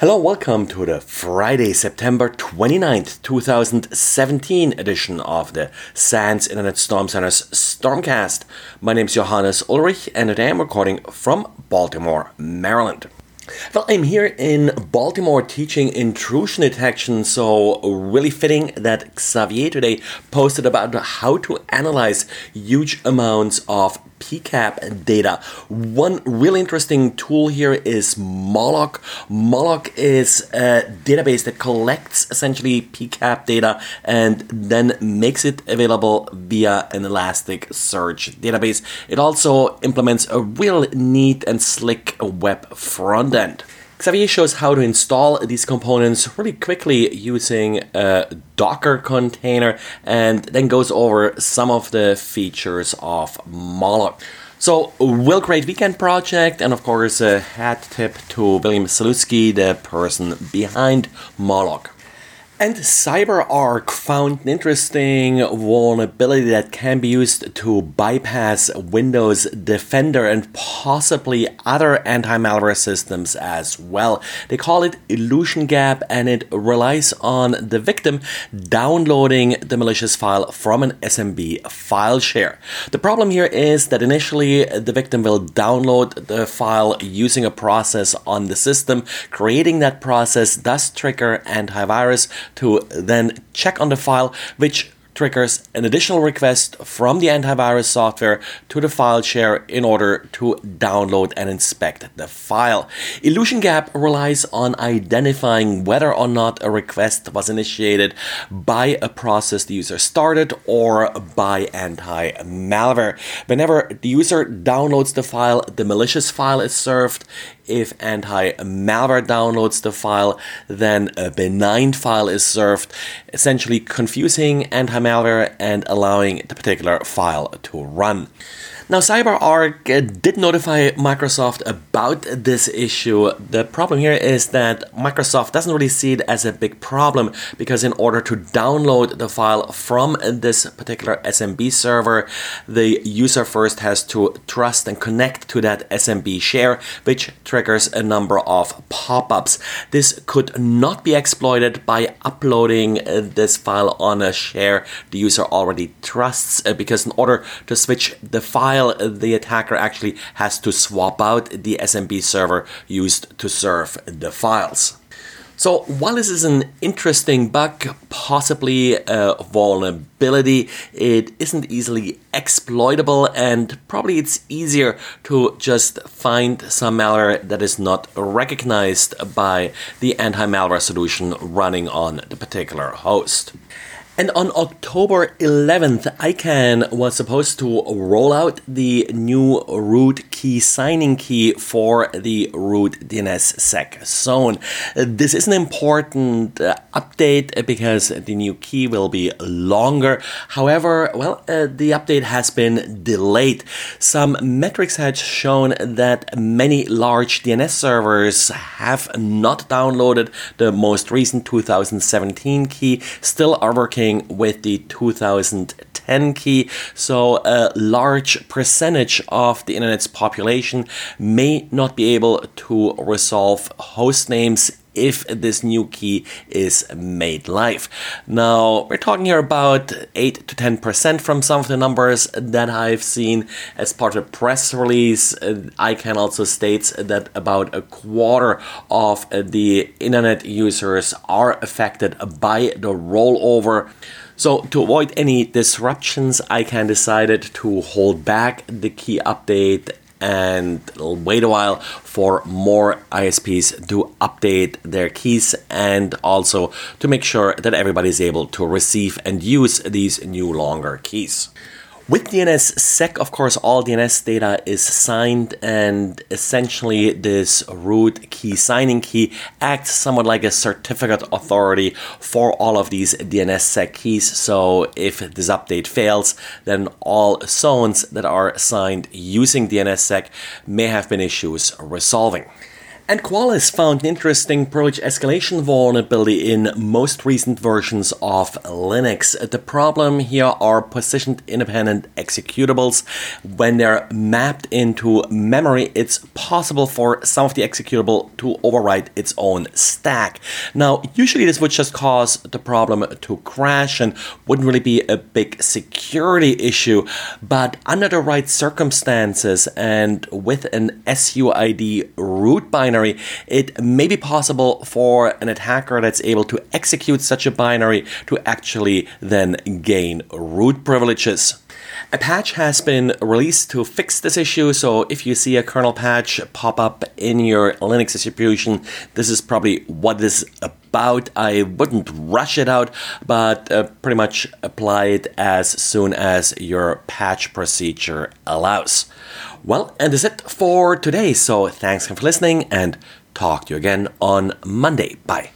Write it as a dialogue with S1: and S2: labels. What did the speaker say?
S1: Hello, welcome to the Friday, September 29th, 2017 edition of the SANS Internet Storm Center's Stormcast. My name is Johannes Ulrich and today I'm recording from Baltimore, Maryland. Well, I'm here in Baltimore teaching intrusion detection, so really fitting that Xavier today posted about how to analyze huge amounts of PCAP data. One really interesting tool here is Moloch. Moloch is a database that collects essentially PCAP data and then makes it available via an Elasticsearch database. It also implements a real neat and slick web front end. Xavier shows how to install these components really quickly using a Docker container and then goes over some of the features of Moloch. So, real great weekend project, and of course, a hat tip to William Salutsky, the person behind Moloch. And CyberArk found an interesting vulnerability that can be used to bypass Windows Defender and possibly other anti malware systems as well. They call it Illusion Gap and it relies on the victim downloading the malicious file from an SMB file share. The problem here is that initially the victim will download the file using a process on the system. Creating that process does trigger antivirus to then check on the file, which triggers an additional request from the antivirus software to the file share in order to download and inspect the file. Illusion Gap relies on identifying whether or not a request was initiated by a process the user started or by anti malware. Whenever the user downloads the file, the malicious file is served if anti malware downloads the file, then a benign file is served, essentially confusing anti malware and allowing the particular file to run. Now, CyberArk uh, did notify Microsoft about this issue. The problem here is that Microsoft doesn't really see it as a big problem because, in order to download the file from this particular SMB server, the user first has to trust and connect to that SMB share, which triggers a number of pop ups. This could not be exploited by uploading uh, this file on a share the user already trusts, uh, because, in order to switch the file, the attacker actually has to swap out the SMB server used to serve the files. So while this is an interesting bug, possibly a vulnerability, it isn't easily exploitable and probably it's easier to just find some malware that is not recognized by the anti-malware solution running on the particular host. And on October 11th, ICANN was supposed to roll out the new root key signing key for the root DNSSEC zone. This is an important uh, update because the new key will be longer. However, well, uh, the update has been delayed. Some metrics had shown that many large DNS servers have not downloaded the most recent 2017 key, still are working with the 2010 key. So a large percentage of the internet's population may not be able to resolve host names if this new key is made live. Now, we're talking here about 8 to 10% from some of the numbers that I've seen as part of a press release. Uh, ICANN also states that about a quarter of the internet users are affected by the rollover. So to avoid any disruptions, ICANN decided to hold back the key update and wait a while for more ISPs to update their keys and also to make sure that everybody is able to receive and use these new longer keys. With DNSSEC, of course, all DNS data is signed, and essentially, this root key signing key acts somewhat like a certificate authority for all of these DNSSEC keys. So, if this update fails, then all zones that are signed using DNSSEC may have been issues resolving. And Qualys found an interesting privilege escalation vulnerability in most recent versions of Linux. The problem here are positioned independent executables. When they're mapped into memory, it's possible for some of the executable to overwrite its own stack. Now, usually this would just cause the problem to crash and wouldn't really be a big security issue, but under the right circumstances and with an SUID root binary binary, it may be possible for an attacker that's able to execute such a binary to actually then gain root privileges. A patch has been released to fix this issue, so if you see a kernel patch pop up in your Linux distribution, this is probably what this is about. I wouldn't rush it out, but uh, pretty much apply it as soon as your patch procedure allows. Well, and that's it for today. So thanks for listening and talk to you again on Monday. Bye.